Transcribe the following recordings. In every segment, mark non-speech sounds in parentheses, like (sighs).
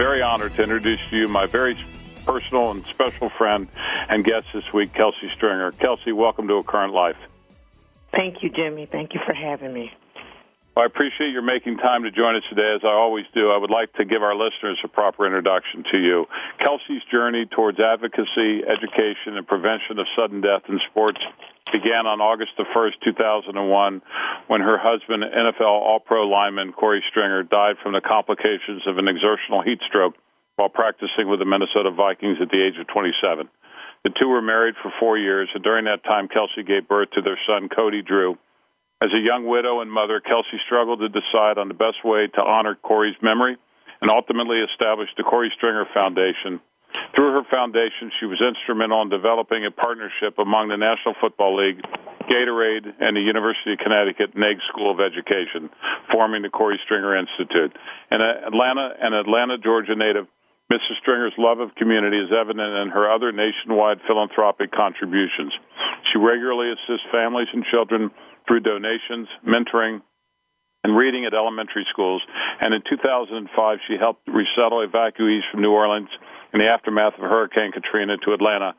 very honored to introduce to you my very personal and special friend and guest this week, Kelci Stringer. Kelci, welcome to A Current Life. Thank you, Jimmy. Thank you for having me. Well, I appreciate your making time to join us today. As I always do, I would like to give our listeners a proper introduction to you. Kelci's journey towards advocacy, education, and prevention of sudden death in sports began on August the 1st, 2001, when her husband, NFL All Pro lineman Korey Stringer, died from the complications of an exertional heat stroke while practicing with the Minnesota Vikings at the age of 27. The two were married for four years, and during that time, Kelsey gave birth to their son, Cody Drew. As a young widow and mother, Kelci struggled to decide on the best way to honor Korey's memory and ultimately established the Korey Stringer Foundation through her foundation, she was instrumental in developing a partnership among the National Football League, Gatorade, and the University of Connecticut Neag School of Education, forming the Korey Stringer Institute. In Atlanta, an Atlanta, Georgia native, Mrs. Stringer's love of community is evident in her other nationwide philanthropic contributions. She regularly assists families and children through donations, mentoring, and reading at elementary schools. And in 2005, she helped resettle evacuees from New Orleans in the aftermath of Hurricane Katrina to Atlanta,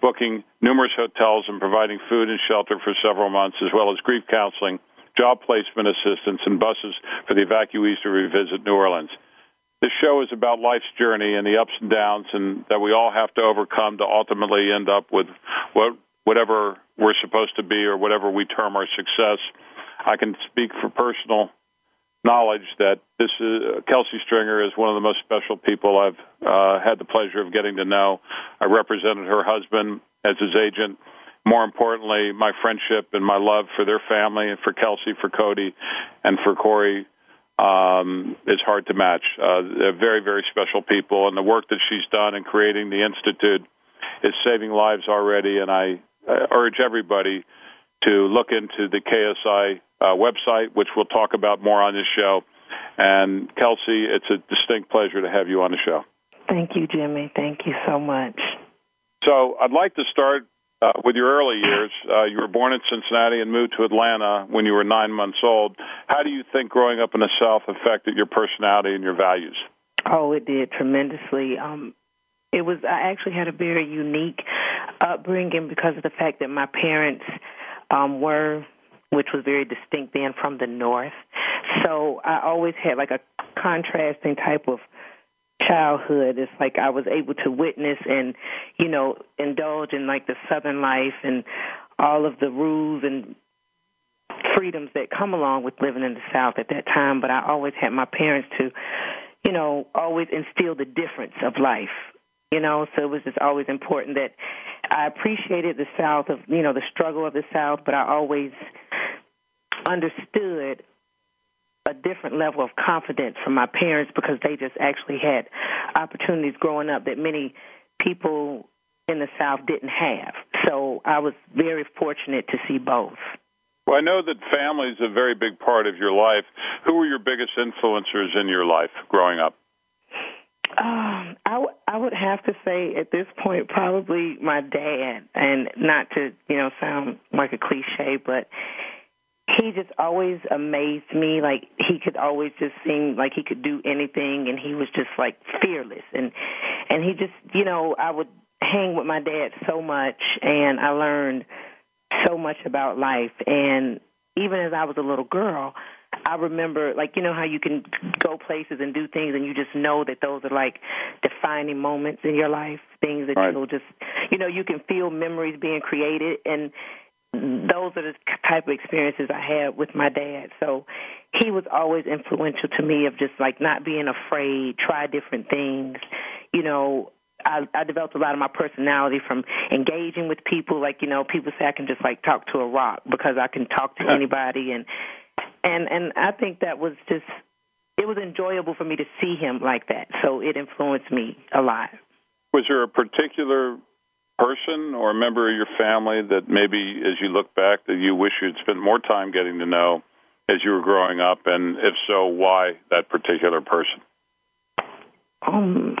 booking numerous hotels and providing food and shelter for several months, as well as grief counseling, job placement assistance, and buses for the evacuees to revisit New Orleans. This show is about life's journey and the ups and downs, and that we all have to overcome to ultimately end up with what, whatever we're supposed to be or whatever we term our success. I can speak for personal knowledge that this is, uh, Kelci Stringer is one of the most special people I've uh, had the pleasure of getting to know. I represented her husband as his agent. More importantly, my friendship and my love for their family and for Kelci, for Cody, and for Korey um, is hard to match. Uh, they're very, very special people, and the work that she's done in creating the institute is saving lives already. And I, I urge everybody to look into the KSI uh, website, which we'll talk about more on this show. And Kelci, it's a distinct pleasure to have you on the show. Thank you, Jimmy. Thank you so much. So I'd like to start uh, with your early years. Uh, you were born in Cincinnati and moved to Atlanta when you were nine months old. How do you think growing up in the South affected your personality and your values? Oh, it did tremendously. Um, it was I actually had a very unique upbringing because of the fact that my parents um, were which was very distinct then from the north. So I always had like a contrasting type of childhood. It's like I was able to witness and, you know, indulge in like the southern life and all of the rules and freedoms that come along with living in the South at that time. But I always had my parents to, you know, always instill the difference of life. You know, so it was just always important that I appreciated the South of you know the struggle of the South, but I always understood a different level of confidence from my parents because they just actually had opportunities growing up that many people in the South didn't have. So I was very fortunate to see both. Well, I know that family is a very big part of your life. Who were your biggest influencers in your life growing up? Um, I, I would have to say at this point probably my dad, and not to you know sound like a cliche, but he just always amazed me. Like he could always just seem like he could do anything, and he was just like fearless. And and he just, you know, I would hang with my dad so much, and I learned so much about life. And even as I was a little girl, I remember, like you know how you can go places and do things, and you just know that those are like defining moments in your life, things that right. you'll just, you know, you can feel memories being created, and those are the type of experiences I had with my dad. So he was always influential to me of just like not being afraid, try different things. You know, I, I developed a lot of my personality from engaging with people. Like you know, people say I can just like talk to a rock because I can talk to (laughs) anybody, and and and I think that was just it was enjoyable for me to see him like that. So it influenced me a lot. Was there a particular person or a member of your family that maybe, as you look back, that you wish you'd spent more time getting to know as you were growing up, and if so, why that particular person? Um,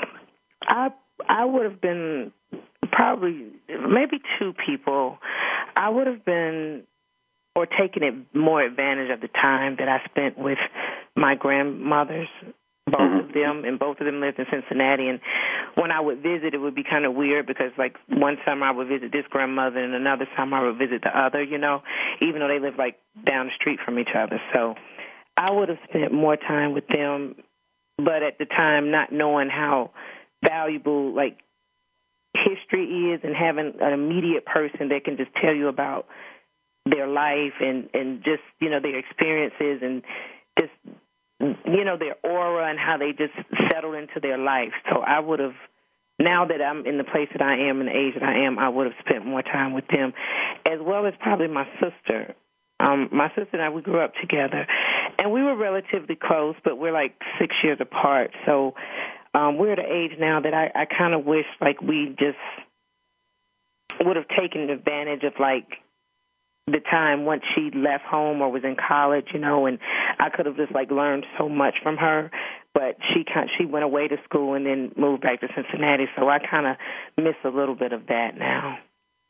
I I would have been probably maybe two people. I would have been or taking it more advantage of the time that I spent with my grandmothers both mm-hmm. of them and both of them lived in Cincinnati and when I would visit it would be kind of weird because like one summer I would visit this grandmother and another summer I would visit the other, you know, even though they lived like down the street from each other. So I would have spent more time with them but at the time not knowing how valuable like history is and having an immediate person that can just tell you about their life and and just you know their experiences and just you know their aura and how they just settle into their life. So I would have now that I'm in the place that I am and the age that I am, I would have spent more time with them, as well as probably my sister. Um, my sister and I we grew up together, and we were relatively close, but we're like six years apart. So um, we're at an age now that I, I kind of wish like we just would have taken advantage of like the time once she left home or was in college, you know, and I could have just like learned so much from her. But she kind she went away to school and then moved back to Cincinnati, so I kind of miss a little bit of that now.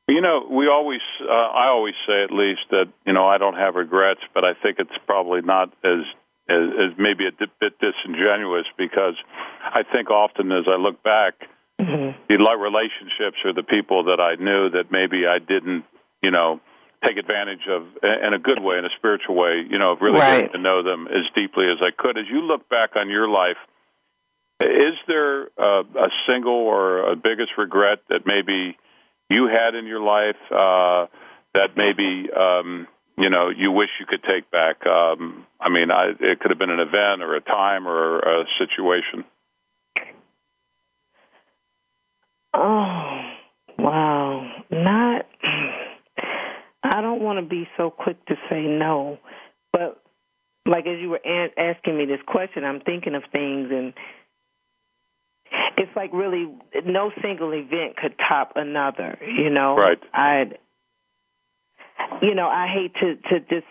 You know, we always, uh, I always say at least that you know I don't have regrets, but I think it's probably not as as, as maybe a bit disingenuous because I think often as I look back, mm-hmm. the relationships or the people that I knew that maybe I didn't, you know take advantage of in a good way, in a spiritual way, you know, of really right. getting to know them as deeply as I could. As you look back on your life, is there a, a single or a biggest regret that maybe you had in your life uh, that maybe um, you know you wish you could take back? Um, I mean, I, it could have been an event or a time or a situation. Oh wow, not I don't want to be so quick to say no, but like as you were a- asking me this question, I'm thinking of things, and it's like really no single event could top another. You know, right? I, you know, I hate to to just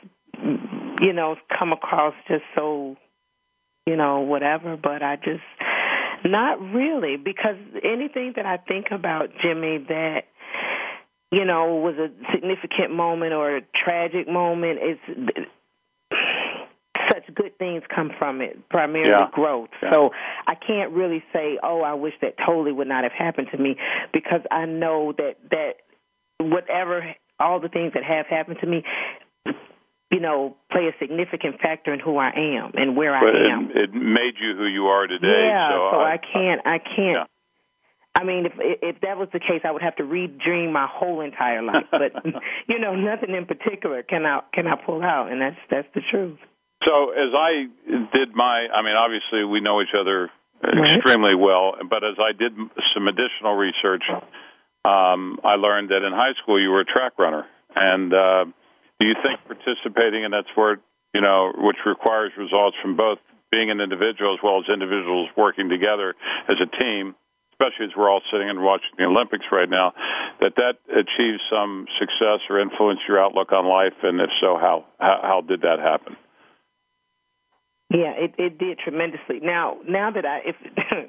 you know come across just so you know whatever, but I just not really because anything that I think about Jimmy that you know, was a significant moment or a tragic moment. It's (sighs) such good things come from it, primarily yeah. growth. Yeah. So I can't really say, oh, I wish that totally would not have happened to me because I know that that whatever all the things that have happened to me you know, play a significant factor in who I am and where but I am. It, it made you who you are today. Yeah, so, so I, I can't, I can't. I mean, if if that was the case, I would have to redream my whole entire life. But (laughs) you know, nothing in particular can I can I pull out, and that's that's the truth. So as I did my, I mean, obviously we know each other extremely well, but as I did some additional research, um, I learned that in high school you were a track runner. And uh, do you think participating in that sport, you know, which requires results from both being an individual as well as individuals working together as a team, especially as we're all sitting and watching the Olympics right now, that that achieves some success or influence your outlook on life, and if so, how how, how did that happen? Yeah, it it did tremendously. Now, now that I, if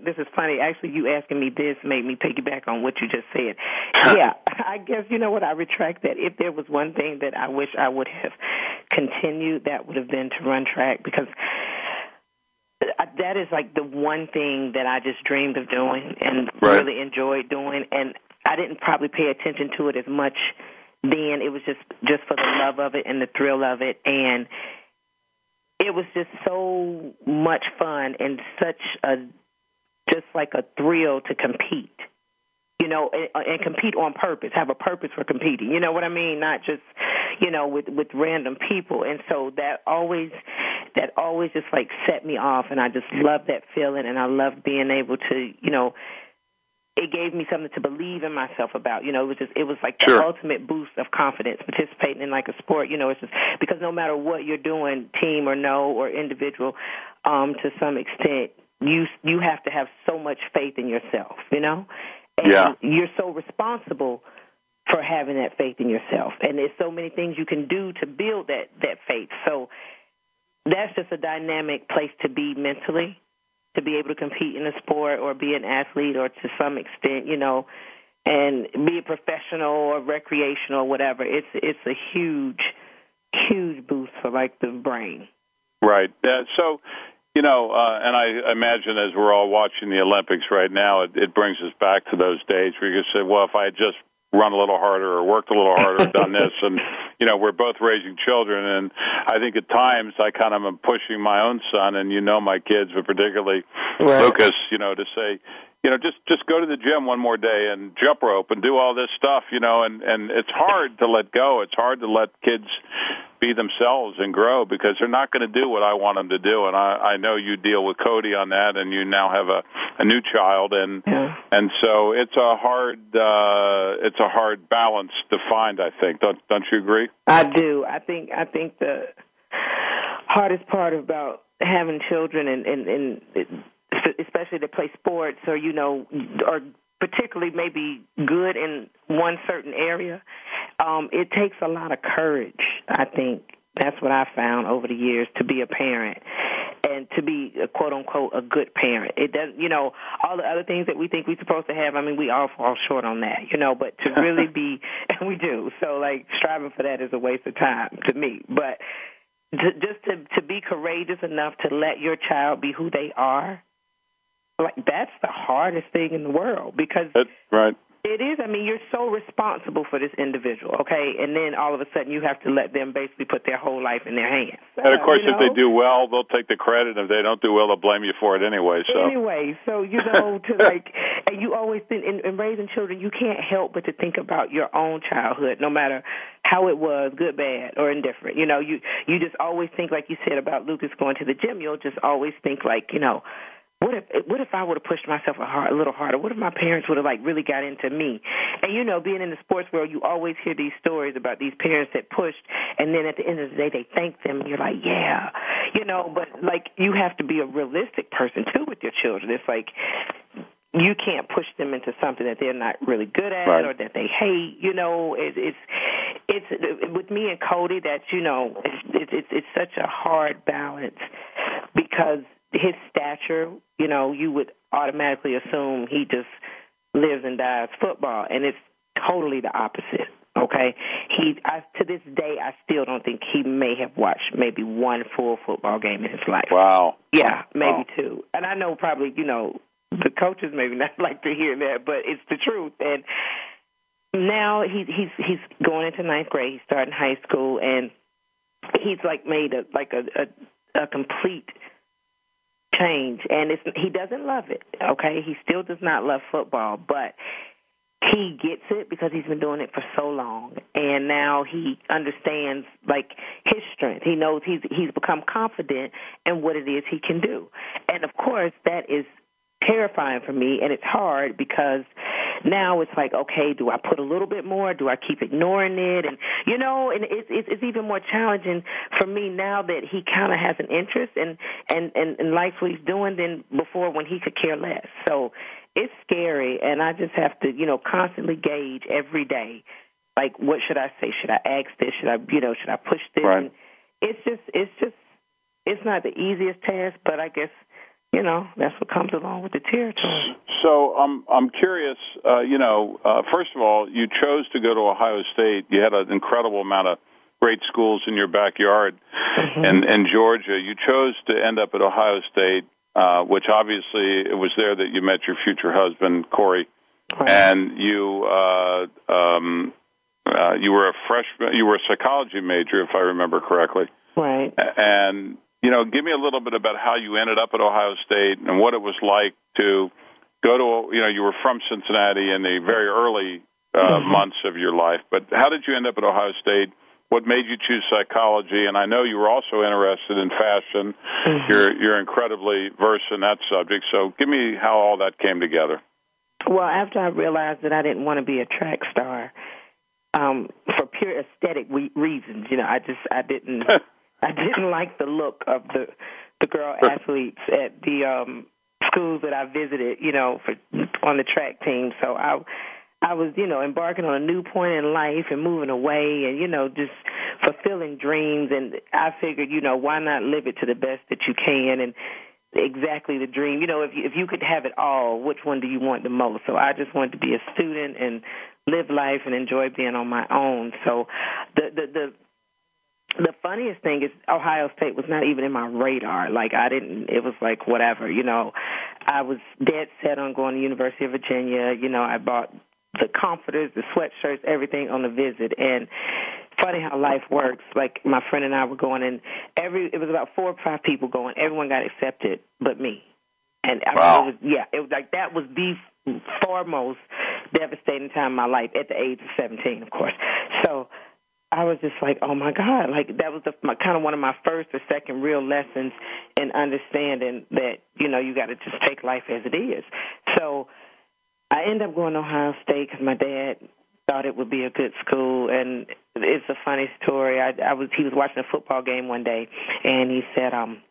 (laughs) this is funny, actually, you asking me this made me piggyback on what you just said. (laughs) yeah, I guess you know what I retract that. If there was one thing that I wish I would have continued, that would have been to run track because that is like the one thing that I just dreamed of doing and right. really enjoyed doing, and I didn't probably pay attention to it as much then. It was just just for the love of it and the thrill of it, and it was just so much fun and such a just like a thrill to compete you know, and, uh, and compete on purpose, have a purpose for competing. You know what I mean? Not just, you know, with with random people. And so that always that always just like set me off and I just love that feeling and I love being able to, you know, it gave me something to believe in myself about. You know, it was just it was like the sure. ultimate boost of confidence participating in like a sport. You know, it's just because no matter what you're doing, team or no or individual, um, to some extent, you you have to have so much faith in yourself, you know, and Yeah. you're so responsible for having that faith in yourself. And there's so many things you can do to build that that faith. So that's just a dynamic place to be mentally, to be able to compete in a sport or be an athlete or to some extent, you know, and be a professional or recreational or whatever. It's it's a huge, huge boost for like the brain. Right. Uh, so, you know, uh, and I imagine as we're all watching the Olympics right now, it, it brings us back to those days where you could say, well, if I had just run a little harder or worked a little harder, done this, and (laughs) you know, we're both raising children, and I think at times I kind of am pushing my own son, and you know, my kids, but particularly Right. Lucas, you know, to say. You know, just just go to the gym one more day and jump rope and do all this stuff. You know, and and it's hard to let go. It's hard to let kids be themselves and grow because they're not going to do what I want them to do. And I, I know you deal with Cody on that, and you now have a, a new child, and Yeah. and so it's a hard uh, it's a hard balance to find. I think. Don't don't you agree? I do. I think I think the hardest part about having children and and, and especially to play sports or you know or particularly maybe good in one certain area, um, it takes a lot of courage. I think that's what I found over the years to be a parent and to be a quote unquote a good parent. It doesn't, you know, all the other things that we think we're supposed to have. I mean, we all fall short on that, you know. But to really (laughs) be, and (laughs) we do. So like striving for that is a waste of time to me. But to, just to to be courageous enough to let your child be who they are, like that's the hardest thing in the world because That's right. it is. I mean, you're so responsible for this individual, okay? And then all of a sudden, you have to let them basically put their whole life in their hands. And of course, if they do well, they'll take the credit. If they don't do well, they'll blame you for it anyway. So Anyway, so you know, (laughs) to like, and you always think in, in raising children, you can't help but to think about your own childhood, no matter how it was, good, bad, or indifferent. You know, you you just always think, like you said about Lucas going to the gym. You'll just always think, like, you know, what if what if I would have pushed myself a, hard, a little harder? What if my parents would have like really got into me? And you know, being in the sports world, you always hear these stories about these parents that pushed, and then at the end of the day, they thank them. And you're like, yeah, you know. But like, you have to be a realistic person too with your children. It's like you can't push them into something that they're not really good at Right. or that they hate. You know, it, it's it's with me and Cody that you know it's it's it's such a hard balance because his stature, you know, you would automatically assume he just lives and dies football, and it's totally the opposite. Okay, he I, to this day I still don't think he may have watched maybe one full football game in his life. wow. Yeah, maybe Wow. two. And I know probably, you know, the coaches maybe not (laughs) like to hear that, but it's the truth. And now he he's he's going into ninth grade. He's starting high school, and he's like made a like a a, a complete change. And it's he doesn't love it. Okay, he still does not love football, but he gets it because he's been doing it for so long and now he understands like his strength he knows he's he's become confident in what it is he can do and of course that is terrifying for me and it's hard because now it's like okay do i put a little bit more do i keep ignoring it and you know and it's it's, it's even more challenging for me now that he kind of has an interest and and and, and likes what he's doing than before when he could care less so it's scary and I just have to, you know, constantly gauge every day like what should I say? Should I ask this? Should I you know, should I push this? Right. And it's just it's just it's not the easiest task, but I guess, you know, that's what comes along with the territory. So I'm I'm curious. Uh, you know, uh, first of all, you chose to go to Ohio State. You had an incredible amount of great schools in your backyard, and in Georgia, you chose to end up at Ohio State, uh, which obviously it was there that you met your future husband Korey, Right. and you uh, um, uh, you were a freshman. You were a psychology major, if I remember correctly. Right. And you know, give me a little bit about how you ended up at Ohio State and what it was like to go to. You know, you were from Cincinnati in the very early uh, months of your life, but how did you end up at Ohio State? What made you choose psychology? And I know you were also interested in fashion. You're you're incredibly versed in that subject. So give me how all that came together. Well, after I realized that I didn't want to be a track star, um, for pure aesthetic re- reasons, you know, I just I didn't (laughs) I didn't like the look of the the girl athletes at the um schools that I visited, you know, for on the track team. So I I was, you know, embarking on a new point in life and moving away and, you know, just fulfilling dreams and I figured, you know, why not live it to the best that you can and exactly the dream. You know, if you, if you could have it all, which one do you want the most? So I just wanted to be a student and live life and enjoy being on my own. So the the the the funniest thing is Ohio State was not even in my radar. Like I didn't it was like whatever, you know. I was dead set on going to University of Virginia. You know, I bought the comforters, the sweatshirts, everything on the visit and funny how life works. Like my friend and I were going and every it was about four or five people going. Everyone got accepted but me. And I wow. mean, it was yeah, it was like that was the foremost devastating time in my life at the age of 17, of course. So I was just like, oh my God, like that was the, my, kind of one of my first or second real lessons in understanding that, you know, you got to just take life as it is. So I ended up going to Ohio State because my dad thought it would be a good school and it's a funny story. I, I was, he was watching a football game one day and he said, um,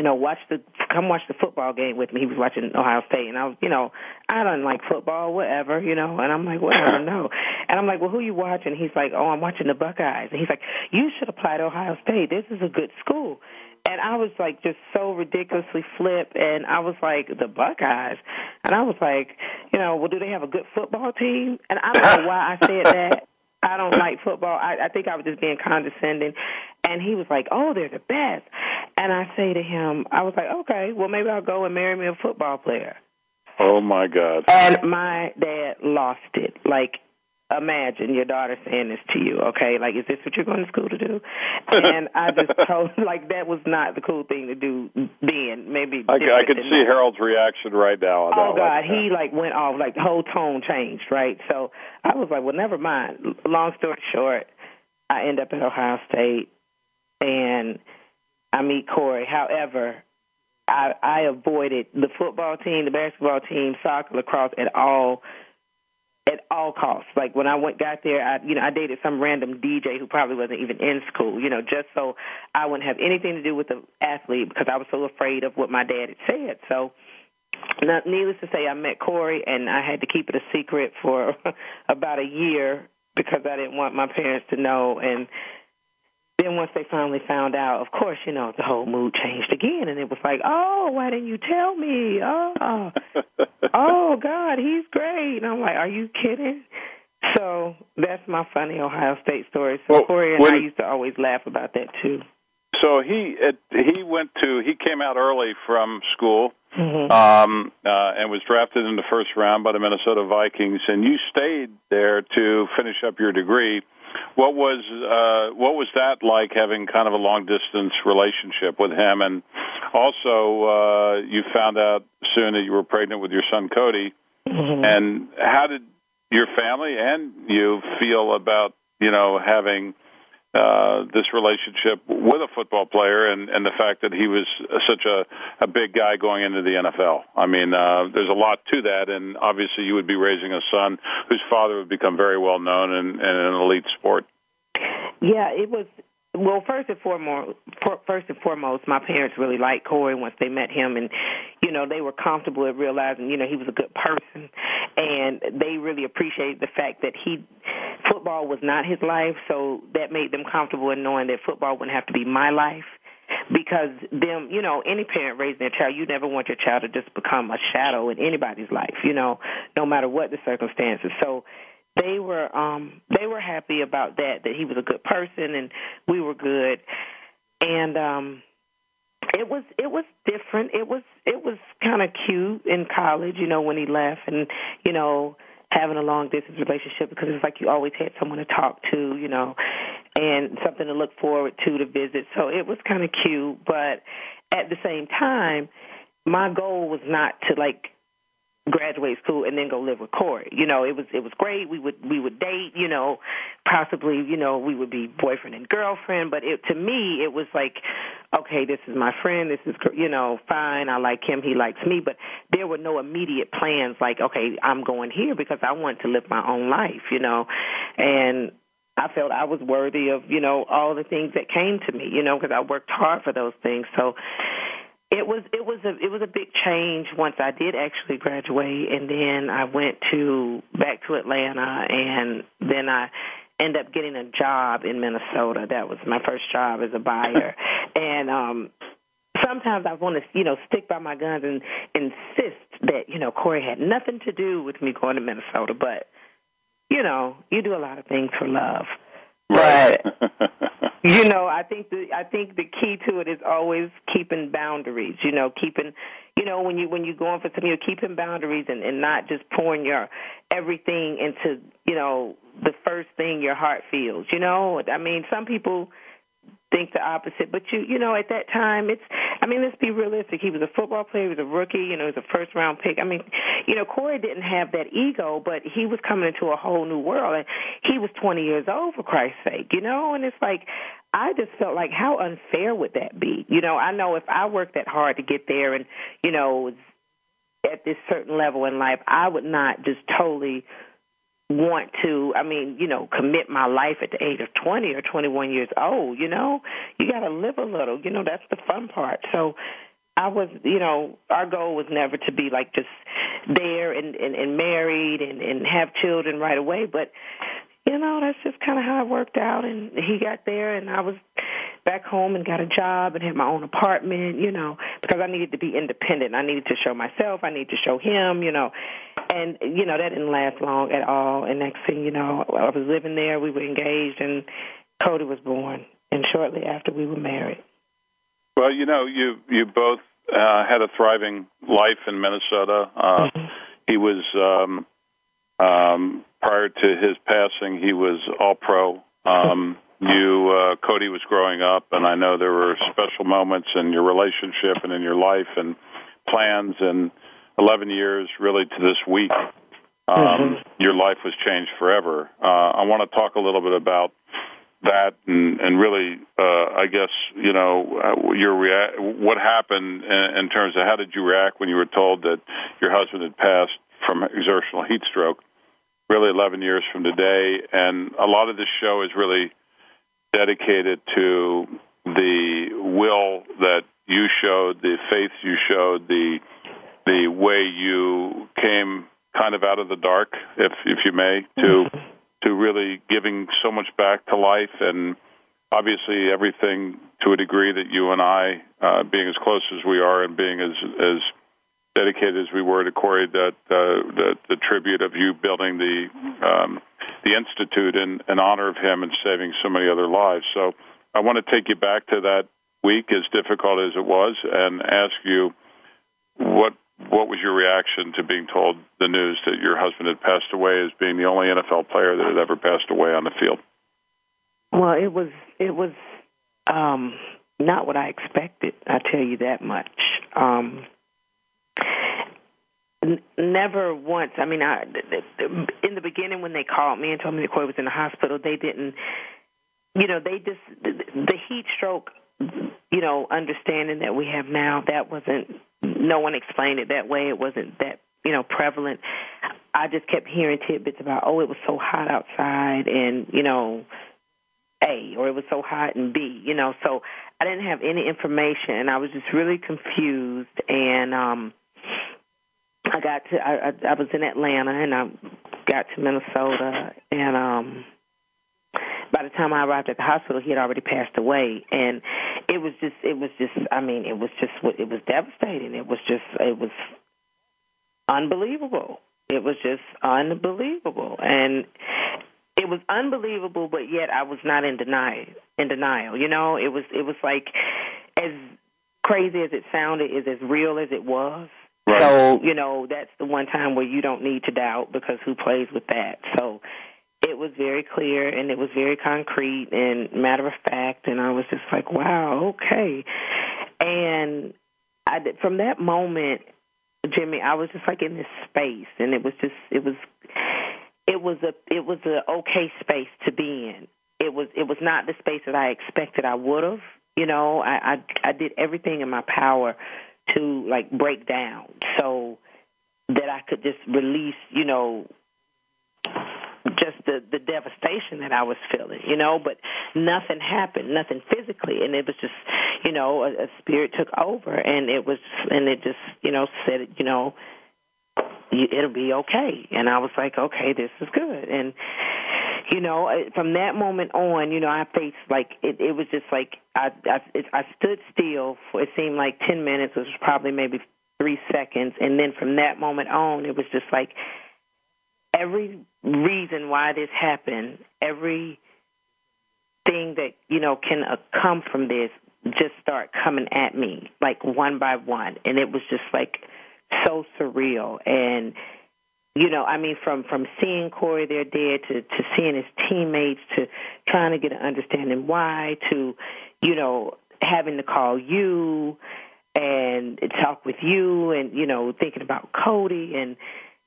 you know, watch the come watch the football game with me. He was watching Ohio State, and I was, you know, I don't like football, whatever, you know. And I'm like, well, I don't know. And I'm like, well, who you watching? He's like, oh, I'm watching the Buckeyes. And he's like, you should apply to Ohio State. This is a good school. And I was like, just so ridiculously flip. And I was like, the Buckeyes. And I was like, you know, well, do they have a good football team? And I don't know why I said that. I don't like football. I, I think I was just being condescending. And he was like, oh, they're the best. And I say to him, I was like, okay, well, maybe I'll go and marry me a football player. Oh, my God. And my dad lost it. Like, imagine your daughter saying this to you, okay? Like, is this what you're going to school to do? And I just (laughs) told, like, that was not the cool thing to do then. Maybe I, I could see now. Harold's reaction right now. On oh that God, like he like went off, like the whole tone changed, right? So I was like, well, never mind. Long story short, I end up at Ohio State, and I meet Korey. However, I, I avoided the football team, the basketball team, soccer, lacrosse at all at all costs. Like when I went got there, I you know I dated some random DJ who probably wasn't even in school. You know, just so I wouldn't have anything to do with the athlete because I was so afraid of what my dad had said. So. Not, needless to say, I met Korey, and I had to keep it a secret for (laughs) about a year because I didn't want my parents to know. And then once they finally found out, of course, you know, the whole mood changed again, and it was like, oh, why didn't you tell me? Oh, (laughs) oh God, he's great. And I'm like, are you kidding? So that's my funny Ohio State story. So well, Korey and when, I used to always laugh about that too. So he it, he went to he came out early from school. Mm-hmm. Um, uh, and was drafted in the first round by the Minnesota Vikings, and you stayed there to finish up your degree. What was uh, what was that like having kind of a long distance relationship with him? And also, uh, you found out soon that you were pregnant with your son Cody. Mm-hmm. And how did your family and you feel about you know having uh, this relationship with a football player and, and the fact that he was such a, a big guy going into the NFL. I mean, uh, there's a lot to that, and obviously you would be raising a son whose father would become very well known in, in an elite sport. Yeah, it was. Well, first and foremost, first and foremost, my parents really liked Korey once they met him, and you know they were comfortable at realizing you know he was a good person, and they really appreciated the fact that he football was not his life, so that made them comfortable in knowing that football wouldn't have to be my life. Because them, you know, any parent raising their child, you never want your child to just become a shadow in anybody's life, you know, no matter what the circumstances. So they were um they were happy about that, that he was a good person and we were good. And um it was it was different. It was it was kind of cute in college, you know, when he left and you know, having a long distance relationship because it's like you always had someone to talk to, you know, and something to look forward to to visit. So it was kind of cute, but at the same time, my goal was not to like graduate school and then go live with Korey. You know, it was it was great. We would we would date. You know, possibly you know we would be boyfriend and girlfriend. But it to me it was like, okay, this is my friend. This is you know fine. I like him. He likes me. But there were no immediate plans like, okay, I'm going here because I want to live my own life. You know, and I felt I was worthy of, you know, all the things that came to me, you know, because I worked hard for those things. So It was it was a it was a big change once I did actually graduate, and then I went to back to Atlanta, and then I ended up getting a job in Minnesota. That was my first job as a buyer, (laughs) and um sometimes I want to, you know, stick by my guns and insist that, you know, Korey had nothing to do with me going to Minnesota, but you know, you do a lot of things for love. Right. But (laughs) you know, I think the I think the key to it is always keeping boundaries. You know, keeping you know when you when you're going for something, you're keeping boundaries and and not just pouring your everything into you know the first thing your heart feels. You know, I mean, some people think the opposite. But you, you know, at that time, it's. I mean, let's be realistic. He was a football player. He was a rookie. You know, he was a first round pick. I mean, you know, Korey didn't have that ego, but he was coming into a whole new world, and he was 20 years old for Christ's sake. You know, and it's like. I just felt like how unfair would that be? You know, I know if I worked that hard to get there and, you know, at this certain level in life, I would not just totally want to i mean you know commit my life at the age of 20 or 21 years old you know? You got to live a little you know that's the fun part. So i was you know our goal was never to be like just there and and, and married and and have children right away but you know that's just kind of how it worked out and he got there and i was back home and got a job and had my own apartment, you know, because I needed to be independent. I needed to show myself. I needed to show him, you know. And, you know, that didn't last long at all. And next thing you know, I was living there. We were engaged, and Cody was born. And shortly after, we were married. Well, you know, you you both uh, had a thriving life in Minnesota. Uh, mm-hmm. He was um, um, prior to his passing, he was all pro. Um, (laughs) you uh, Cody was growing up, and I know there were special moments in your relationship and in your life and plans. And 11 years, really to this week, um, mm-hmm. your life was changed forever. Uh, I want to talk a little bit about that and, and really, uh, I guess you know uh, your rea- what happened in, in terms of how did you react when you were told that your husband had passed from exertional heat stroke. Really, 11 years from today, and a lot of this show is really dedicated to the will that you showed, the faith you showed, the the way you came kind of out of the dark, if if you may, to to really giving so much back to life and obviously everything to a degree that you and I, uh, being as close as we are and being as as dedicated as we were to Korey, that uh, the, the tribute of you building the um, the institute in, in honor of him and saving so many other lives. So I want to take you back to that week, as difficult as it was, and ask you what what was your reaction to being told the news that your husband had passed away as being the only NFL player that had ever passed away on the field? Well, it was it was um, not what I expected. I tell you that much. Um, never once. I mean, I, in the beginning when they called me and told me that Korey was in the hospital, they didn't. You know, they just the heat stroke. You know, understanding that we have now, that wasn't. No one explained it that way. It wasn't that you know prevalent. I just kept hearing tidbits about, oh, it was so hot outside, and you know, A, or it was so hot, and B, you know. So I didn't have any information, and I was just really confused, and um I got to I, I I was in Atlanta and I got to Minnesota and um by the time I arrived at the hospital he had already passed away. And it was just it was just I mean it was just it was devastating. It was just it was unbelievable. It was just unbelievable. And it was unbelievable but yet I was not in denial in denial you know? It was it was like as crazy as it sounded is as real as it was Right. So, you know, that's the one time where you don't need to doubt because who plays with that? So it was very clear and it was very concrete and matter of fact and I was just like, wow, okay. And I did, from that moment, Jimmy, I was just like in this space and it was just it was it was a it was a okay space to be in. It was it was not the space that I expected I would have. You know, I, I I did everything in my power to like break down so that I could just release, you know, just the the devastation that I was feeling, you know, but nothing happened, nothing physically, and it was just, you know, a, a spirit took over, and it was, and it just, you know, said, you know, it'll be okay. And I was like, okay, this is good. And you know, from that moment on, you know, I faced like it. It was just like I I, it, I stood still for it seemed like ten minutes. It was probably maybe three seconds, and then from that moment on, it was just like every reason why this happened, every thing that you know can uh, come from this, just start coming at me like one by one, and it was just like so surreal and you know, I mean, from from seeing Korey there dead to to seeing his teammates to trying to get an understanding why to, you know, having to call you and talk with you and you know thinking about Cody and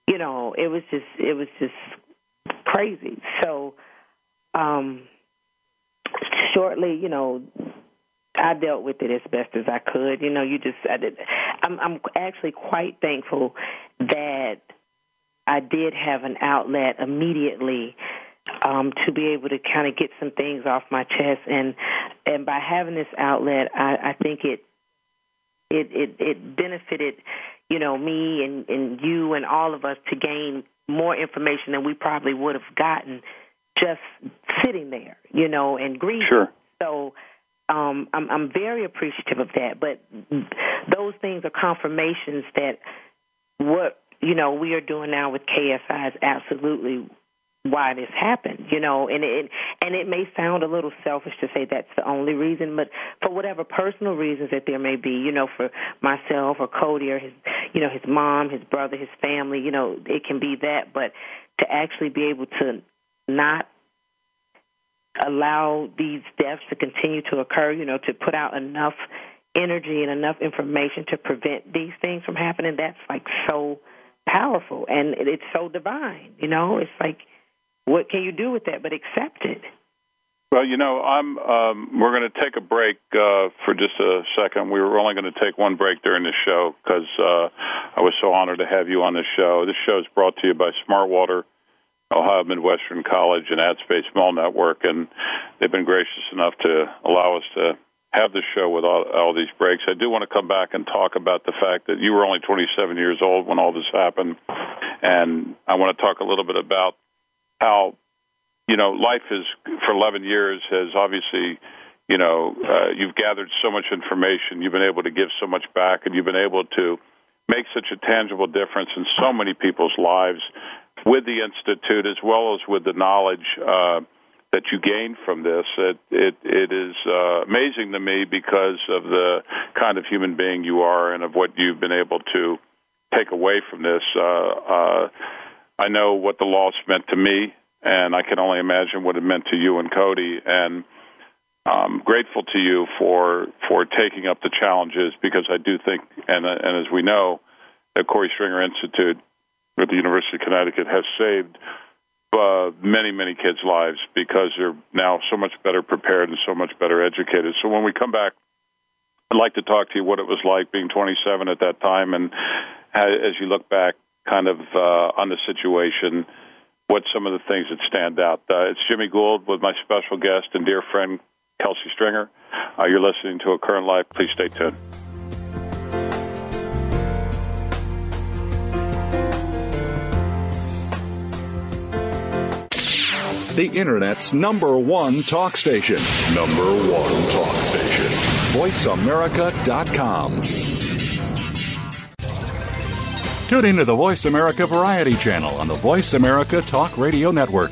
you know it was just it was just crazy. So um shortly, you know, I dealt with it as best as I could. You know, you just I did. I'm I'm actually quite thankful that I did have an outlet immediately um, to be able to kind of get some things off my chest, and and by having this outlet, I, I think it it it it benefited you know me and and you and all of us to gain more information than we probably would have gotten just sitting there, you know, and grieving. Sure. So um, I'm, I'm very appreciative of that. But those things are confirmations that what you know we are doing now with KSI is absolutely why this happened, you know, and it and it may sound a little selfish to say that's the only reason, but for whatever personal reasons that there may be, you know, for myself or Cody or his, you know, his mom, his brother, his family, you know, it can be that, but to actually be able to not allow these deaths to continue to occur, you know, to put out enough energy and enough information to prevent these things from happening, that's like so powerful and it's so divine, you know? It's like what can you do with that but accept it? Well, you know, I'm. Um, we're going to take a break uh, for just a second. We were only going to take one break during the show because uh, I was so honored to have you on the show. This show is brought to you by Smartwater Ohio Midwestern College and AdSpace Mall Network, and they've been gracious enough to allow us to have the show with all, all these breaks. I do want to come back and talk about the fact that you were only 27 years old when all this happened, and I want to talk a little bit about how you know life is for 11 years has obviously you know uh, you've gathered so much information, you've been able to give so much back, and you've been able to make such a tangible difference in so many people's lives with the institute as well as with the knowledge uh, that you gain from this. It it, it is uh, amazing to me because of the kind of human being you are and of what you've been able to take away from this. Uh, uh, I know what the loss meant to me, and I can only imagine what it meant to you and Cody. And I'm grateful to you for for taking up the challenges because I do think, and and as we know, the Korey Stringer Institute at the University of Connecticut has saved uh, many, many kids' lives because they're now so much better prepared and so much better educated. So when we come back, I'd like to talk to you what it was like being 27 at that time, and as you look back, kind of uh, on the situation, what some of the things that stand out. Uh, it's Jimmy Gould with my special guest and dear friend Kelci Stringer. Uh, you're listening to A Current Life. Please stay tuned. The Internet's number one talk station. Number one talk station. VoiceAmerica.com. Tune into the Voice America Variety channel on the Voice America Talk Radio Network.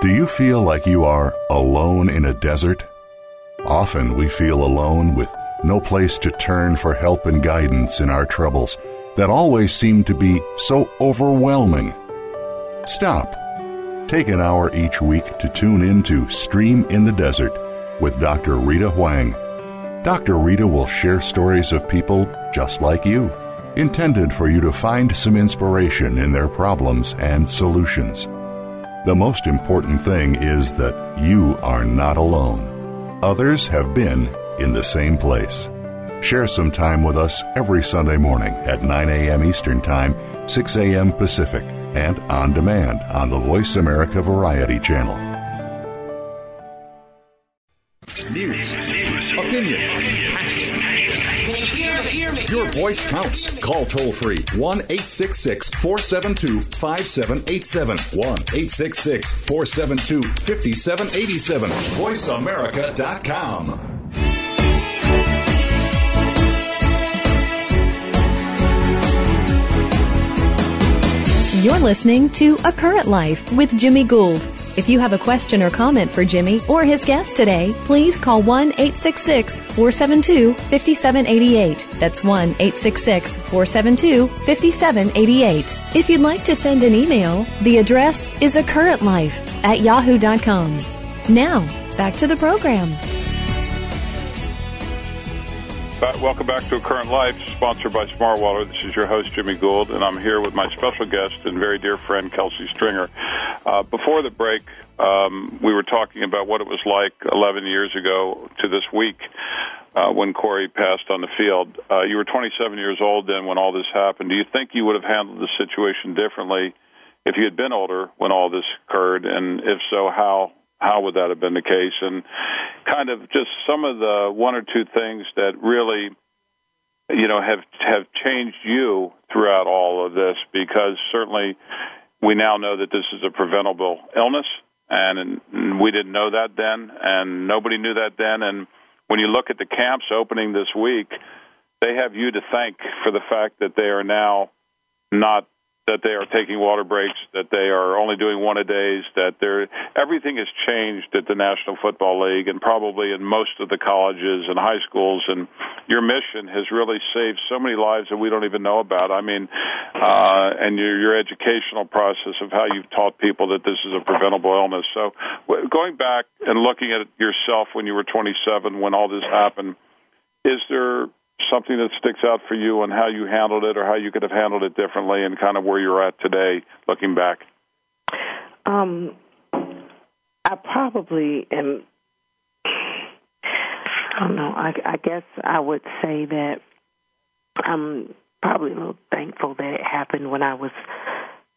Do you feel like you are alone in a desert? Often we feel alone with no place to turn for help and guidance in our troubles that always seem to be so overwhelming. Stop. Take an hour each week to tune in to Stream in the Desert with Dr. Rita Huang. Dr. Rita will share stories of people just like you, intended for you to find some inspiration in their problems and solutions. The most important thing is that you are not alone. Others have been in the same place. Share some time with us every Sunday morning at 9 a.m. Eastern Time, 6 a.m. Pacific, and on demand on the Voice America Variety Channel. News, opinion, your voice counts. Call toll free 1 866 472 5787. 1 866 472 5787. VoiceAmerica.com. You're listening to A Current Life with Jimmy Gould. If you have a question or comment for Jimmy or his guest today, please call 1 866 472 5788. That's 1 866 472 5788. If you'd like to send an email, the address is a current life at yahoo.com. Now, back to the program. Welcome back to A Current Life, sponsored by Smartwater. This is your host, Jimmy Gould, and I'm here with my special guest and very dear friend, Kelci Stringer. Uh, before the break, um, we were talking about what it was like 11 years ago to this week uh, when Korey passed on the field. Uh, you were 27 years old then when all this happened. Do you think you would have handled the situation differently if you had been older when all this occurred? And if so, how? How would that have been the case? And kind of just some of the one or two things that really, you know, have have changed you throughout all of this because certainly we now know that this is a preventable illness, and, we didn't know that then, and nobody knew that then. And when you look at the camps opening this week, they have you to thank for the fact that they are now not that they are taking water breaks, that they are only doing one a days, that they're everything has changed at the National Football League and probably in most of the colleges and high schools. And your mission has really saved so many lives that we don't even know about. I mean, uh, and your your educational process of how you've taught people that this is a preventable illness. So, going back and looking at yourself when you were 27, when all this happened, is there something that sticks out for you on how you handled it or how you could have handled it differently and kind of where you're at today looking back? Um, I probably am. I don't know. I, I guess I would say that I'm probably a little thankful that it happened when I was,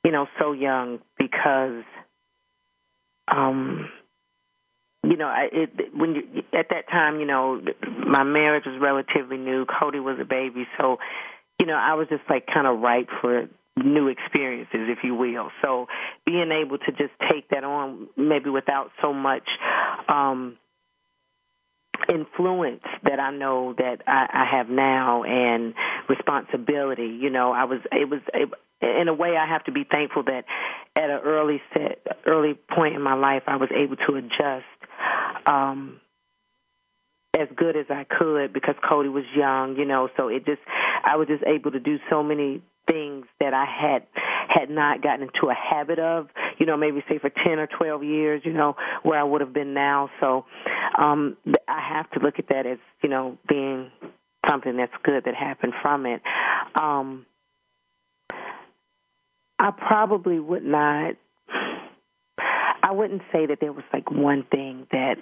you know, so young because um you know, I, it, when you, at that time, you know, my marriage was relatively new. Cody was a baby, so you know, I was just like kind of ripe for new experiences, if you will. So being able to just take that on, maybe without so much um influence that I know that I, I have now and responsibility. You know, I was it was it, in a way I have to be thankful that at an early set early point in my life I was able to adjust um as good as I could because Cody was young, you know, so it just I was just able to do so many things that I had had not gotten into a habit of, you know, maybe say for 10 or 12 years, you know, where I would have been now. So um I have to look at that as, you know, being something that's good that happened from it. Um I probably would not I wouldn't say that there was like one thing that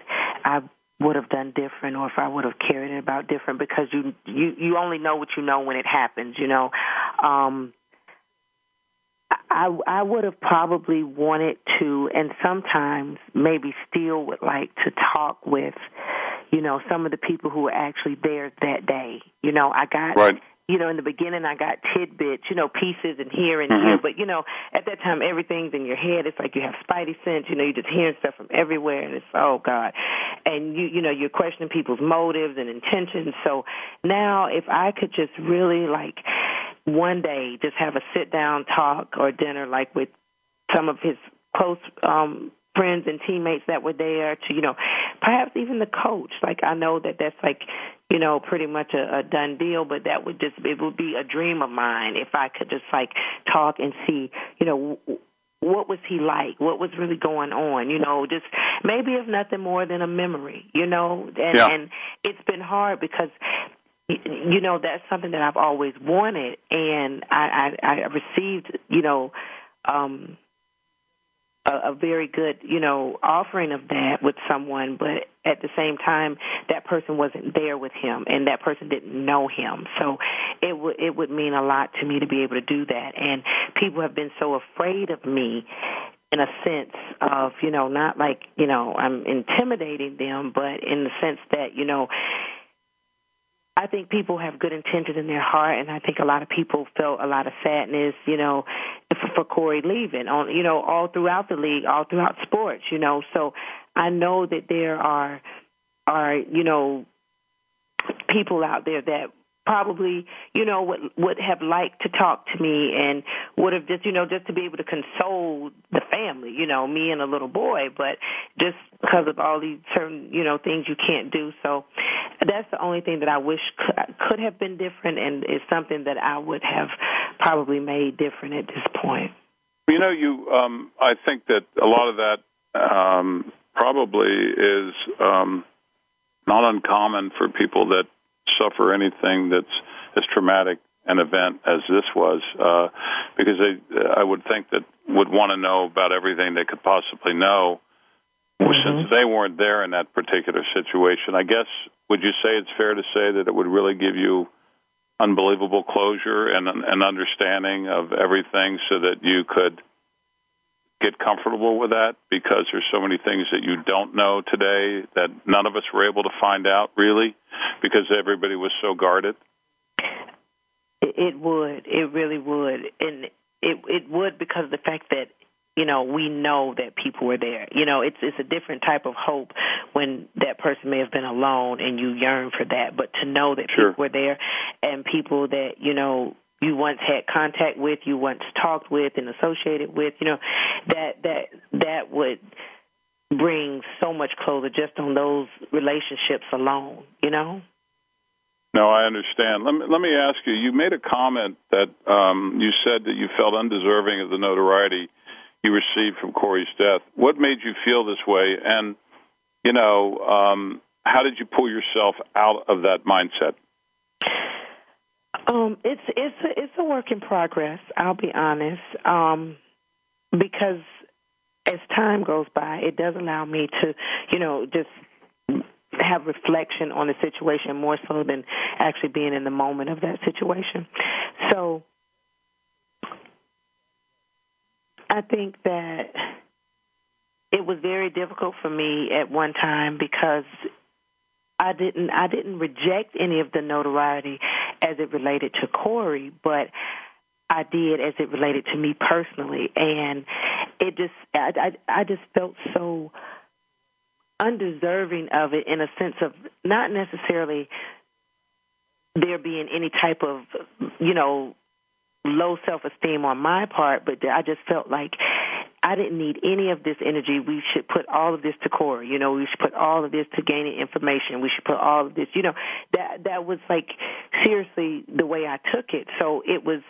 I would have done different or if I would have carried it about different because you you you only know what you know when it happens, you know. Um I I would have probably wanted to and sometimes maybe still would like to talk with you know some of the people who were actually there that day. You know, I got right. You know, in the beginning I got tidbits, you know, pieces and here and mm-hmm. here, but you know, at that time everything's in your head. It's like you have spidey sense, you know, you're just hearing stuff from everywhere and it's oh God. And you you know, you're questioning people's motives and intentions. So now if I could just really like one day just have a sit down talk or dinner like with some of his close um friends and teammates that were there to you know perhaps even the coach like i know that that's like you know, pretty much a, a done deal, but that would just, it would be a dream of mine if I could just like talk and see, you know, what was he like? What was really going on? You know, just maybe if nothing more than a memory, you know, and, yeah. and it's been hard because you know that's something that I've always wanted, and I I, I received you know um a, a very good, you know, offering of that with someone, but at the same time, that person wasn't there with him, and that person didn't know him. So it would it would mean a lot to me to be able to do that. And people have been so afraid of me in a sense of you know not like you know I'm intimidating them, but in the sense that you know I think people have good intentions in their heart, and I think a lot of people felt a lot of sadness, you know, for, Korey leaving on, you know, all throughout the league, all throughout sports, you know. So I know that there are, are you know, people out there that probably, you know, would would have liked to talk to me and would have just, you know, just to be able to console the family, you know, me and a little boy, but just because of all these certain, you know, things you can't do. So that's the only thing that I wish could, have been different and is something that I would have probably made different at this point. You know, you um I think that a lot of that um probably is um not uncommon for people that suffer anything that's as traumatic an event as this was, uh, because they, I would think that would want to know about everything they could possibly know. Mm-hmm. Since they weren't there in that particular situation, I guess would you say it's fair to say that it would really give you unbelievable closure and an understanding of everything, so that you could get comfortable with that because there's so many things that you don't know today that none of us were able to find out really because everybody was so guarded? It would. It really would. And it it would because of the fact that you know we know that people were there. You know, it's it's a different type of hope when that person may have been alone and you yearn for that, but to know that sure. people were there and people that you know you once had contact with, you once talked with and associated with, you know, that that that would bring so much closer just on those relationships alone, you know? No, I understand. Let me let me ask you. You made a comment that um, you said that you felt undeserving of the notoriety you received from Korey's death. What made you feel this way? And you know, um, how did you pull yourself out of that mindset? Um, it's it's a, it's a work in progress. I'll be honest, um, because as time goes by, it does allow me to, you know, just have reflection on the situation more so than actually being in the moment of that situation. So I think that it was very difficult for me at one time because I didn't I didn't reject any of the notoriety as it related to Korey, but I did as it related to me personally, and it just I I, I just felt so undeserving of it in a sense of not necessarily there being any type of you know low self esteem on my part, but I just felt like I didn't need any of this energy. We should put all of this to Korey. You know, we should put all of this to gaining information. We should put all of this. You know, that that was like seriously the way I took it. So it was,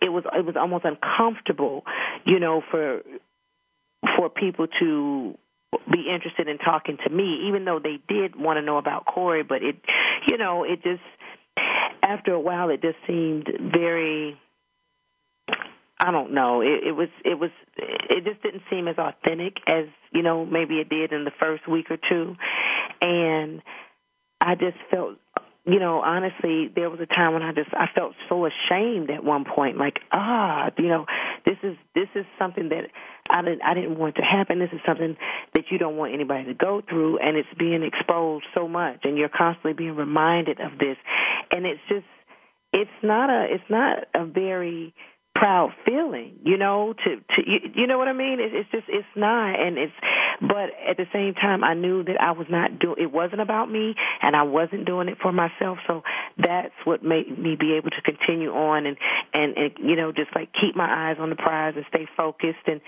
it was, it was almost uncomfortable. You know, for for people to be interested in talking to me, even though they did want to know about Korey. But it, you know, it just after a while, it just seemed very I don't know. It, it was it was it just didn't seem as authentic as you know maybe it did in the first week or two, and I just felt you know honestly there was a time when I just I felt so ashamed at one point like ah you know this is this is something that I didn't I didn't want to happen. This is something that you don't want anybody to go through, and it's being exposed so much, and you're constantly being reminded of this, and it's just it's not a it's not a very proud feeling, you know, to to you, you know what I mean? It's, it's just it's not, and it's but at the same time, I knew that I was not doing. It wasn't about me, and I wasn't doing it for myself. So that's what made me be able to continue on and and and you know just like keep my eyes on the prize and stay focused and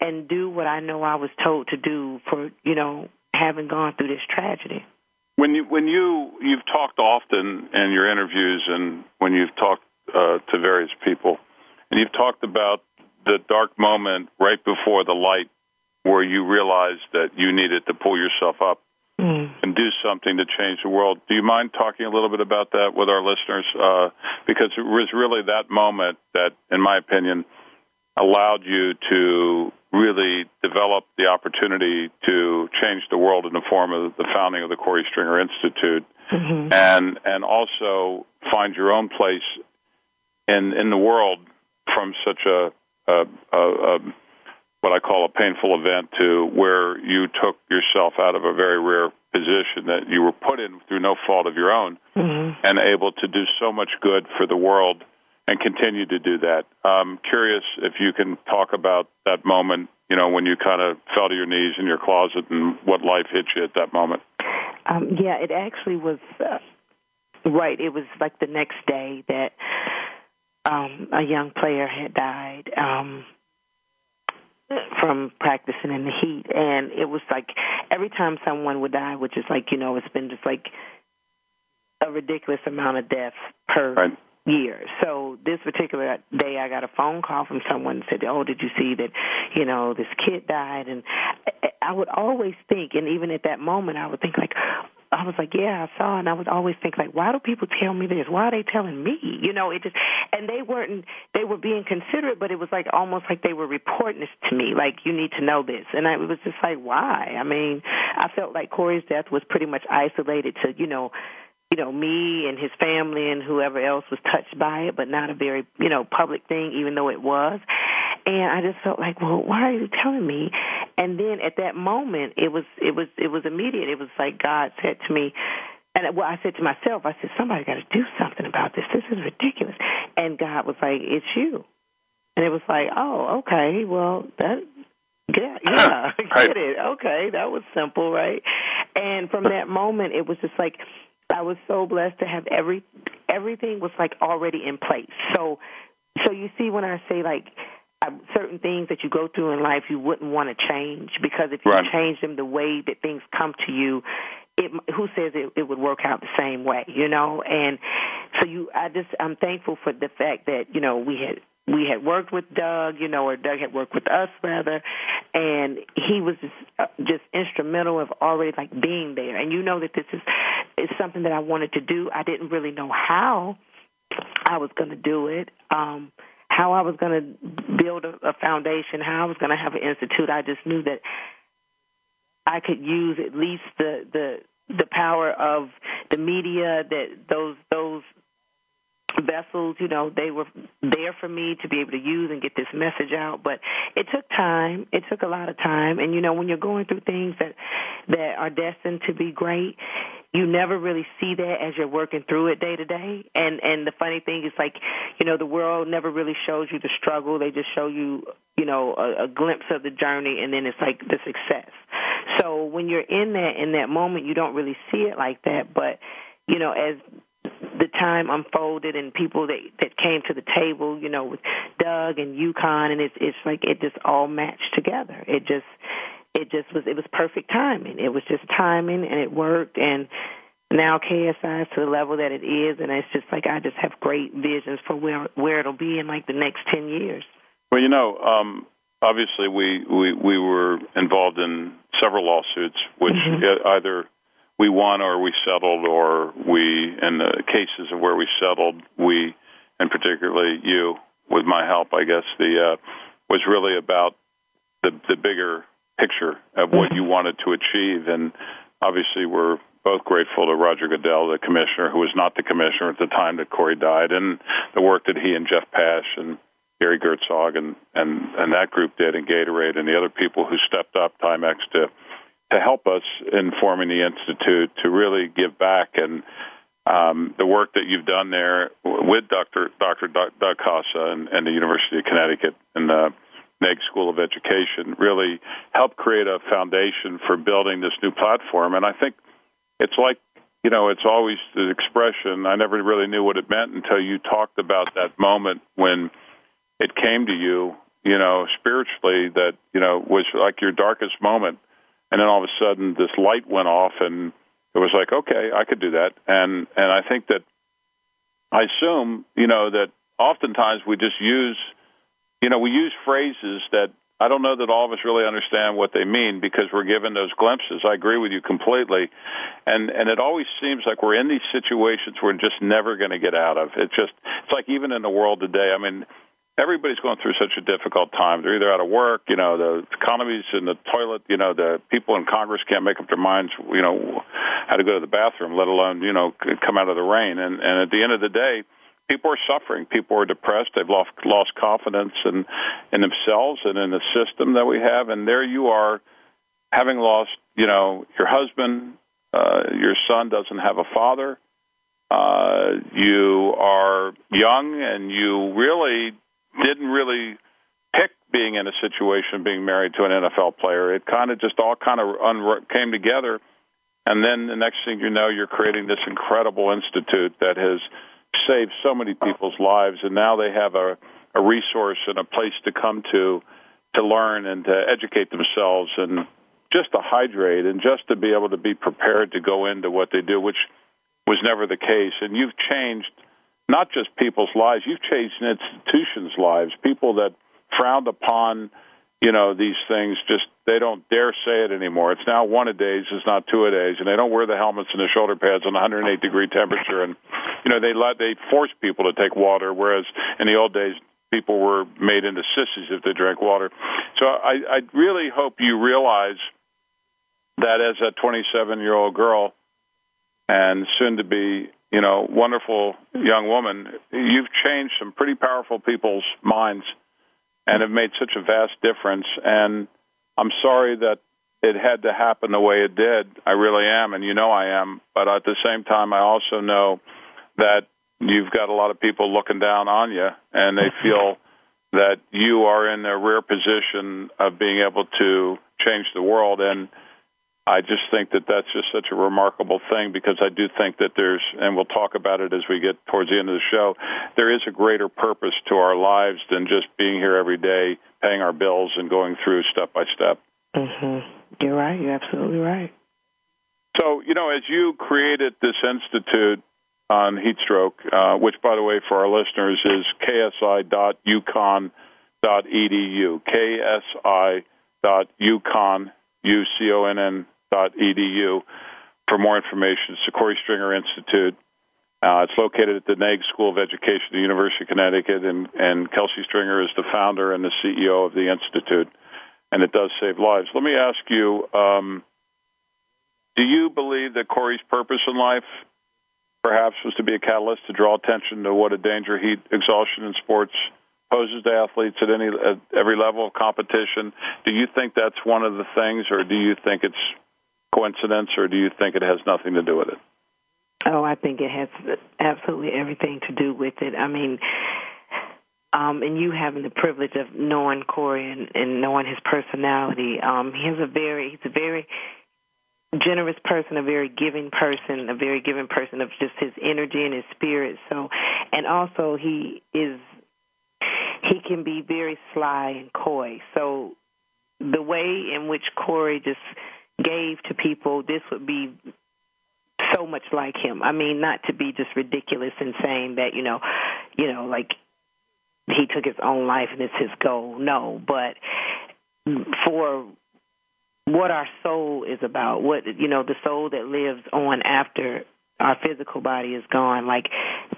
and do what I know I was told to do for you know having gone through this tragedy. When you when you you've talked often in your interviews and when you've talked uh, to various people and you've talked about the dark moment right before the light where you realized that you needed to pull yourself up mm. and do something to change the world. Do you mind talking a little bit about that with our listeners? Uh, because it was really that moment that, in my opinion, allowed you to really develop the opportunity to change the world in the form of the founding of the Korey Stringer Institute, mm-hmm. and and also find your own place in in the world from such a, a, a, a what I call a painful event to where you took yourself out of a very rare position that you were put in through no fault of your own mm-hmm. and able to do so much good for the world and continue to do that. I'm curious if you can talk about that moment, you know, when you kind of fell to your knees in your closet and what life hit you at that moment. Um, yeah, it actually was uh, right. It was like the next day that um, a young player had died um, from practicing in the heat, and it was like every time someone would die, which is like you know, it's been just like a ridiculous amount of deaths per right. year. So this particular day, I got a phone call from someone and said, "Oh, did you see that? You know, this kid died?" And I would always think, and even at that moment, I would think like, I was like, yeah, I saw, and I would always think like, why do people tell me this? Why are they telling me? You know, it just, and they weren't, they were being considerate, but it was like almost like they were reporting this to me, like you need to know this, and I was just like, why? I mean, I felt like Korey's death was pretty much isolated to, you know, you know, me and his family and whoever else was touched by it, but not a very, you know, public thing, even though it was. And I just felt like, well, why are you telling me? And then at that moment, it was, it was, it was immediate. It was like God said to me, and well, I said to myself, I said, somebody got to do something about this. This is ridiculous. And God was like, it's you. And it was like, oh, okay, well, that, yeah, (coughs) yeah, get it. Okay, that was simple, right? And from that moment, it was just like I was so blessed to have every everything was like already in place. So so you see when I say like certain things that you go through in life you wouldn't want to change because if you right. change them the way that things come to you it who says it, it would work out the same way you know and so you i just i'm thankful for the fact that you know we had we had worked with Doug, you know, or Doug had worked with us rather, and he was just, uh, just instrumental of already like being there. And you know that this is is something that I wanted to do. I didn't really know how I was going to do it, um, how I was going to build a, a foundation, how I was going to have an institute. I just knew that I could use at least the the the power of the media that those those vessels, you know, they were there for me to be able to use and get this message out. But it took time. It took a lot of time. And you know, when you're going through things that that are destined to be great, you never really see that as you're working through it day to day. And and the funny thing is like, you know, the world never really shows you the struggle. They just show you, you know, a, a glimpse of the journey and then it's like the success. So when you're in that in that moment you don't really see it like that. But, you know, as the time unfolded and people that that came to the table, you know, with Doug and UConn, and it's it's like it just all matched together. It just it just was it was perfect timing. It was just timing, and it worked. And now KSI is to the level that it is, and it's just like I just have great visions for where where it'll be in like the next ten years. Well, you know, um, obviously we we we were involved in several lawsuits, which mm-hmm. either we won or we settled, or we, in the cases of where we settled, we, and particularly you, with my help, I guess, the uh, was really about the the bigger picture of what you wanted to achieve, and obviously we're both grateful to Roger Goodell, the commissioner, who was not the commissioner at the time that Korey died, and the work that he and Jeff Pash and Gary Gertzog and and and that group did, and Gatorade and the other people who stepped up, Timex, to to help us in forming the institute to really give back and um, the work that you've done there with Dr. Dr. Doug Casa and, and the University of Connecticut and the Neag School of Education really helped create a foundation for building this new platform. And I think it's like, you know, it's always the expression. I never really knew what it meant until you talked about that moment when it came to you, you know, spiritually that, you know, was like your darkest moment. And then all of a sudden this light went off and it was like, okay, I could do that. And, and I think that I assume, you know, that oftentimes we just use, you know, we use phrases that I don't know that all of us really understand what they mean because we're given those glimpses. I agree with you completely, and and it always seems like we're in these situations we're just never going to get out of. It's just it's like even in the world today. I mean, everybody's going through such a difficult time. They're either out of work, you know, the economy's in the toilet, you know, the people in Congress can't make up their minds, you know, how to go to the bathroom, let alone, you know, come out of the rain. And and at the end of the day, people are suffering. People are depressed. They've lost lost confidence in in themselves and in the system that we have. And there you are, having lost, you know, your husband, uh, your son doesn't have a father. Uh, you are young and you really didn't really pick being in a situation being married to an NFL player. It kind of just all kind of un- came together, and then the next thing you know, you're creating this incredible institute that has saved so many people's lives, and now they have a, a resource and a place to come to to learn and to educate themselves and just to hydrate and just to be able to be prepared to go into what they do, which was never the case. And you've changed not just people's lives. You've changed institutions' lives. People that frowned upon, you know, these things just they don't dare say it anymore. It's now one a days, it's not two a days, and they don't wear the helmets and the shoulder pads on 108 degree temperature. And you know, they let they force people to take water, whereas in the old days people were made into sissies if they drank water. So I, I really hope you realize that as a 27 year old girl and soon to be you know, wonderful young woman, you've changed some pretty powerful people's minds and have made such a vast difference. And I'm sorry that it had to happen the way it did. I really am, and you know I am. But at the same time, I also know that you've got a lot of people looking down on you, and they feel that you are in a rare position of being able to change the world. And I just think that that's just such a remarkable thing because I do think that there's, and we'll talk about it as we get towards the end of the show, there is a greater purpose to our lives than just being here every day, paying our bills, and going through step by step. Mm-hmm. You're right. You're absolutely right. So, you know, as you created this institute on heat stroke, uh, which, by the way, for our listeners is ksi.uconn.edu, ksi.uconn.edu uconn edu for more information. It's the Korey Stringer Institute. Uh, it's located at the Neag School of Education at the University of Connecticut, and, and Kelci Stringer is the founder and the CEO of the institute, and it does save lives. Let me ask you: um, Do you believe that Korey's purpose in life, perhaps, was to be a catalyst to draw attention to what a danger heat exhaustion in sports poses to athletes at any at every level of competition. Do you think that's one of the things, or do you think it's coincidence, or do you think it has nothing to do with it? Oh, I think it has absolutely everything to do with it. I mean, um, and you having the privilege of knowing Korey and, and knowing his personality, um, he has a very he's a very generous person, a very giving person, a very giving person of just his energy and his spirit. So, and also he is he can be very sly and coy. So the way in which Korey just gave to people, this would be so much like him. I mean, not to be just ridiculous in saying that, you know, you know, like he took his own life and it's his goal. No, but for what our soul is about, what you know, the soul that lives on after our physical body is gone, like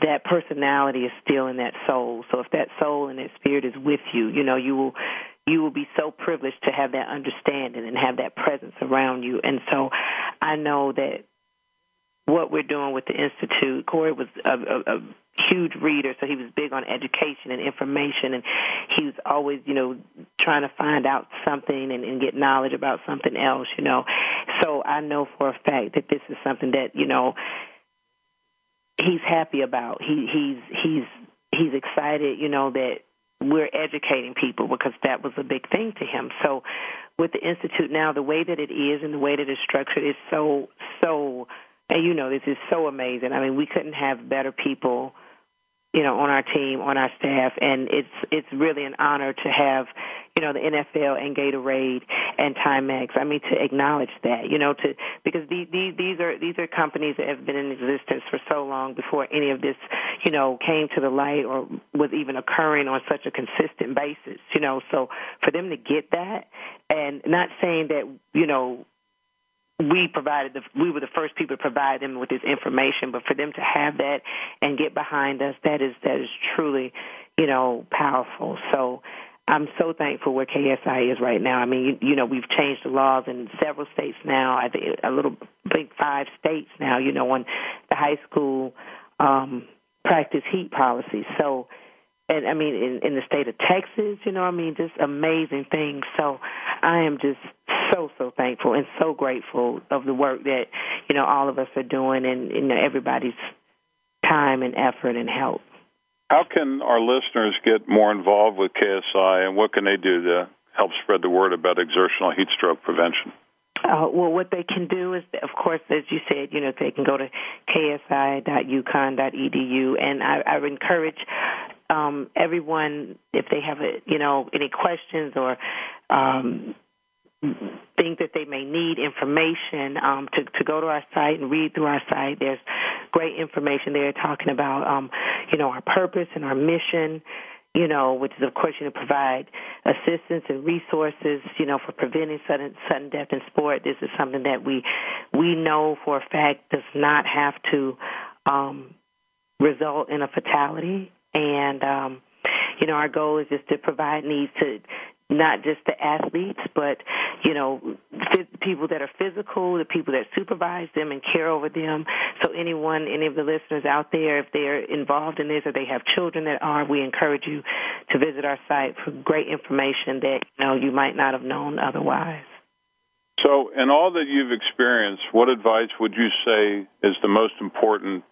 that personality is still in that soul. So if that soul and that spirit is with you, you know, you will you will be so privileged to have that understanding and have that presence around you. And so I know that what we're doing with the institute, Korey was a, a, a huge reader, so he was big on education and information, and he was always, you know, trying to find out something and, and get knowledge about something else, you know. So I know for a fact that this is something that, you know, he's happy about. He he's he's he's excited, you know, that we're educating people because that was a big thing to him. So with the institute now, the way that it is and the way that it's structured is so so and you know this is so amazing. I mean, we couldn't have better people you know, on our team, on our staff, and it's it's really an honor to have, you know, the NFL and Gatorade and Timex. I mean, to acknowledge that, you know, to because these these, these are these are companies that have been in existence for so long before any of this, you know, came to the light or was even occurring on such a consistent basis, you know. So for them to get that, and not saying that, you know, we provided the we were the first people to provide them with this information but for them to have that and get behind us that is that is truly you know powerful so I'm so thankful where KSI is right now. I mean, you, you know, we've changed the laws in several states now. I think a little, big five states now. You know, on the high school um, practice heat policy. So, and I mean, in, in the state of Texas, you know, I mean, just amazing things. So, I am just so so thankful and so grateful of the work that you know all of us are doing and you know everybody's time and effort and help. How can our listeners get more involved with KSI, and what can they do to help spread the word about exertional heat stroke prevention? Uh, well, what they can do is, of course, as you said, you know, they can go to ksi.uconn.edu, and I, I would encourage um, everyone if they have, a, you know, any questions or um, think that they may need information um, to, to go to our site and read through our site. There's great information there talking about, um, you know, our purpose and our mission, you know, which is, of course, you know, provide assistance and resources, you know, for preventing sudden, sudden death in sport. This is something that we, we know for a fact does not have to um, result in a fatality. And, um, you know, our goal is just to provide needs to not just the athletes, but you know, people that are physical, the people that supervise them and care over them. So anyone, any of the listeners out there, if they're involved in this or they have children that are, we encourage you to visit our site for great information that you know you might not have known otherwise. So, in all that you've experienced, what advice would you say is the most important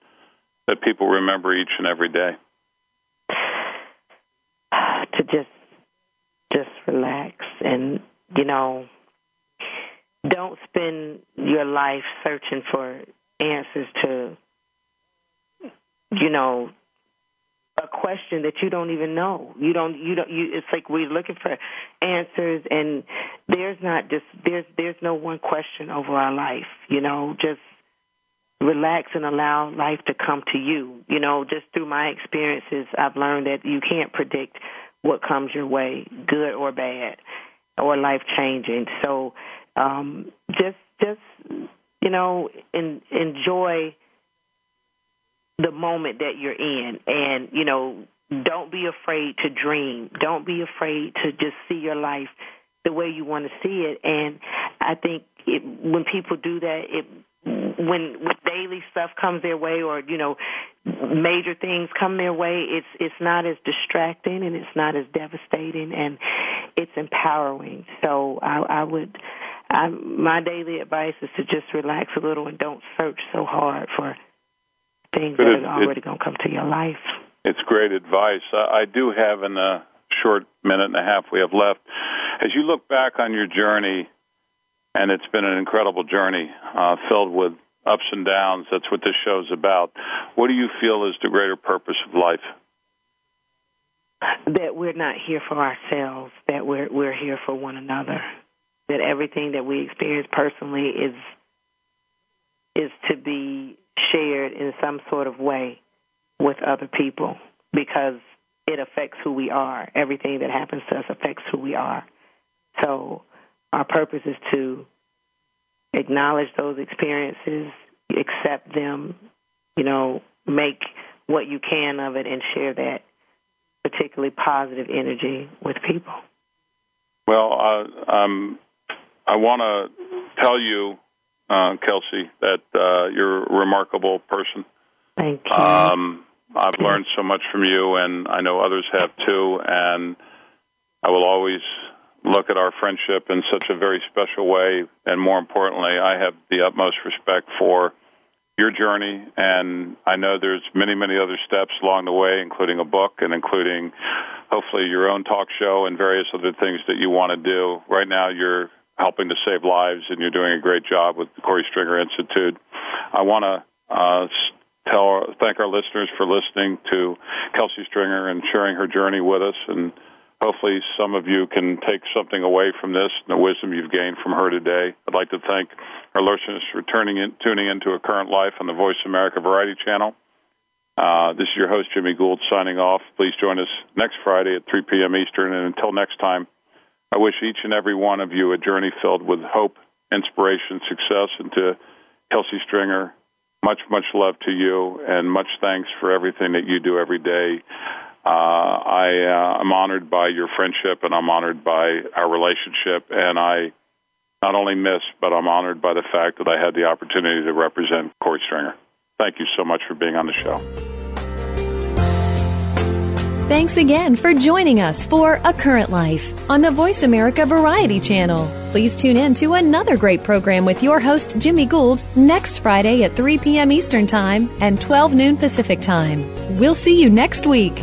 that people remember each and every day? (sighs) To just just relax and you know don't spend your life searching for answers to you know a question that you don't even know. You don't you don't you it's like we're looking for answers and there's not just there's there's no one question over our life you know just relax and allow life to come to you. You know just through my experiences i've learned that you can't predict what comes your way, good or bad, or life changing. So um, just just you know in, enjoy the moment that you're in, and you know don't be afraid to dream. Don't be afraid to just see your life the way you want to see it. And I think it, when people do that, it when when daily stuff comes their way or you know major things come their way it's it's not as distracting and it's not as devastating and it's empowering so i i would I, my daily advice is to just relax a little and don't search so hard for things that are already going to come to your life. It's great advice. I, I do have in a short minute and a half we have left. As you look back on your journey, and it's been an incredible journey uh, filled with ups and downs. That's what this show is about. What do you feel is the greater purpose of life? That we're not here for ourselves. That we're we're here for one another. That everything that we experience personally is is to be shared in some sort of way with other people because it affects who we are. Everything that happens to us affects who we are. So our purpose is to acknowledge those experiences, accept them, you know, make what you can of it and share that particularly positive energy with people. Well, uh, um, I want to tell you, uh, Kelci, that uh, you're a remarkable person. Thank you. Um, I've learned so much from you, and I know others have too. And I will always look at our friendship in such a very special way. And more importantly, I have the utmost respect for your journey, and I know there's many, many other steps along the way, including a book and including hopefully your own talk show and various other things that you want to do. Right now, you're helping to save lives, and you're doing a great job with the Korey Stringer Institute. I want to uh, tell thank our listeners for listening to Kelci Stringer and sharing her journey with us and hopefully some of you can take something away from this and the wisdom you've gained from her today. I'd like to thank our listeners for turning in, tuning into A Current Life on the Voice America Variety Channel. Uh, this is your host, Jimmy Gould, signing off. Please join us next Friday at 3 p.m. Eastern. And until next time, I wish each and every one of you a journey filled with hope, inspiration, success. And to Kelci Stringer, much, much love to you and much thanks for everything that you do every day. Uh, I uh, am honored by your friendship and I'm honored by our relationship. And I not only miss, but I'm honored by the fact that I had the opportunity to represent Korey Stringer. Thank you so much for being on the show. Thanks again for joining us for A Current Life on the Voice America Variety Channel. Please tune in to another great program with your host, Jimmy Gould, next Friday at 3 p.m. Eastern Time and 12 noon Pacific Time. We'll see you next week.